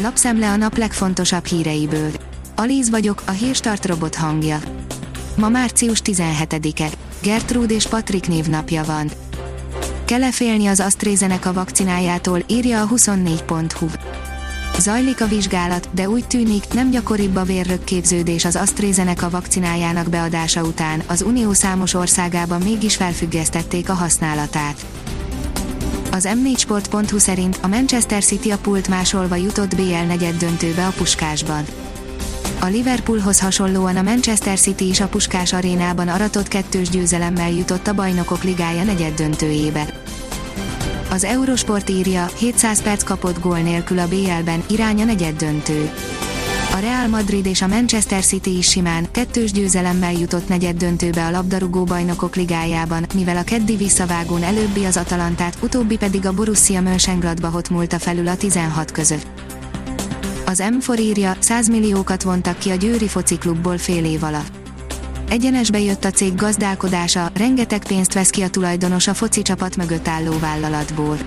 Lapszemle a nap legfontosabb híreiből. Alíz vagyok, a hírstart robot hangja. Ma március 17-e. Gertrude és Patrik névnapja van. Kele félni az AstraZeneca vakcinájától, írja a 24.hu. Zajlik a vizsgálat, de úgy tűnik, nem gyakoribb a vérrögképződés az AstraZeneca vakcinájának beadása után, az Unió számos országában mégis felfüggesztették a használatát. Az m4sport.hu szerint a Manchester City a pult másolva jutott BL negyed döntőbe a Puskásban. A Liverpoolhoz hasonlóan a Manchester City is a Puskás arénában aratott kettős győzelemmel jutott a Bajnokok Ligája negyed döntőjébe. Az Eurosport írja, 700 perc kapott gól nélkül a BL-ben, irány a negyed döntő. A Real Madrid és a Manchester City is simán, kettős győzelemmel jutott negyed döntőbe a labdarúgó bajnokok ligájában, mivel a keddi visszavágón előbbi az Atalantát, utóbbi pedig a Borussia Mönchengladbachot múlta felül a 16 között. Az M4 írja, 100 milliókat vontak ki a Győri fociklubból fél év alatt. Egyenesbe jött a cég gazdálkodása, rengeteg pénzt vesz ki a tulajdonos a foci csapat mögött álló vállalatból.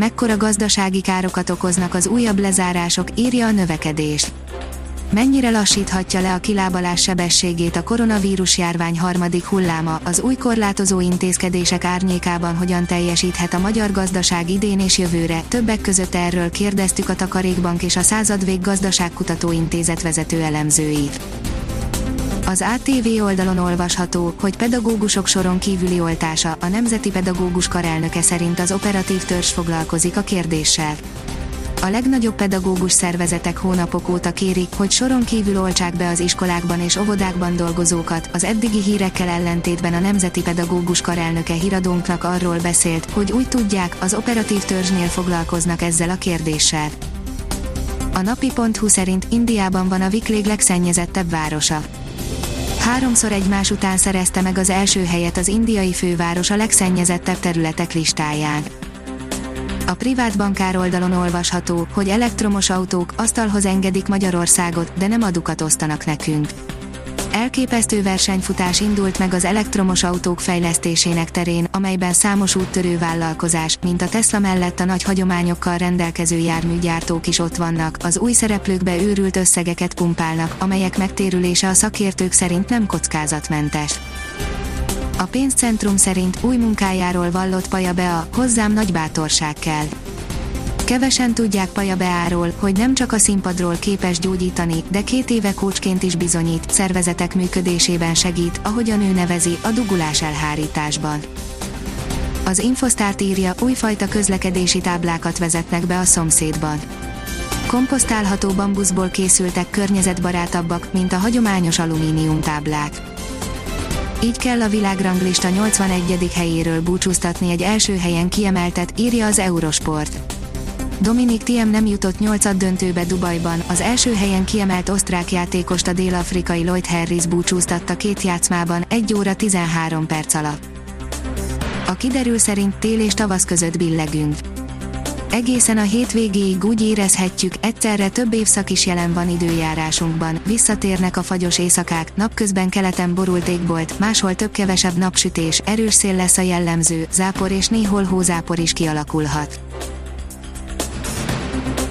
Mekkora gazdasági károkat okoznak az újabb lezárások, írja a növekedés. Mennyire lassíthatja le a kilábalás sebességét a koronavírus járvány harmadik hulláma, az új korlátozó intézkedések árnyékában hogyan teljesíthet a magyar gazdaság idén és jövőre, többek között erről kérdeztük a Takarékbank és a Századvég Gazdaságkutató Intézet vezető elemzőit. Az ATV oldalon olvasható, hogy pedagógusok soron kívüli oltása, a Nemzeti Pedagógus Karelnöke szerint az operatív törzs foglalkozik a kérdéssel. A legnagyobb pedagógus szervezetek hónapok óta kérik, hogy soron kívül oltsák be az iskolákban és óvodákban dolgozókat. Az eddigi hírekkel ellentétben a Nemzeti Pedagógus Karelnöke híradónknak arról beszélt, hogy úgy tudják, az operatív törzsnél foglalkoznak ezzel a kérdéssel. A napi.hu szerint Indiában van a Vikleg legszennyezettebb városa háromszor egymás után szerezte meg az első helyet az indiai főváros a legszennyezettebb területek listáján. A privát bankár oldalon olvasható, hogy elektromos autók asztalhoz engedik Magyarországot, de nem adukat osztanak nekünk. Elképesztő versenyfutás indult meg az elektromos autók fejlesztésének terén, amelyben számos úttörő vállalkozás, mint a Tesla mellett a nagy hagyományokkal rendelkező járműgyártók is ott vannak, az új szereplőkbe őrült összegeket pumpálnak, amelyek megtérülése a szakértők szerint nem kockázatmentes. A pénzcentrum szerint új munkájáról vallott Paja Bea, hozzám nagy bátorság kell Kevesen tudják Paja Beáról, hogy nem csak a színpadról képes gyógyítani, de két éve kócsként is bizonyít, szervezetek működésében segít, ahogyan ő nevezi, a dugulás elhárításban. Az Infosztárt írja, újfajta közlekedési táblákat vezetnek be a szomszédban. Komposztálható bambuszból készültek környezetbarátabbak, mint a hagyományos alumínium táblák. Így kell a világranglista 81. helyéről búcsúztatni egy első helyen kiemeltet, írja az Eurosport. Dominik Thiem nem jutott nyolcad döntőbe Dubajban, az első helyen kiemelt osztrák játékost a dél-afrikai Lloyd Harris búcsúztatta két játszmában, 1 óra 13 perc alatt. A kiderül szerint tél és tavasz között billegünk. Egészen a hétvégéig úgy érezhetjük, egyszerre több évszak is jelen van időjárásunkban, visszatérnek a fagyos éjszakák, napközben keleten borult égbolt, máshol több-kevesebb napsütés, erős szél lesz a jellemző, zápor és néhol hózápor is kialakulhat.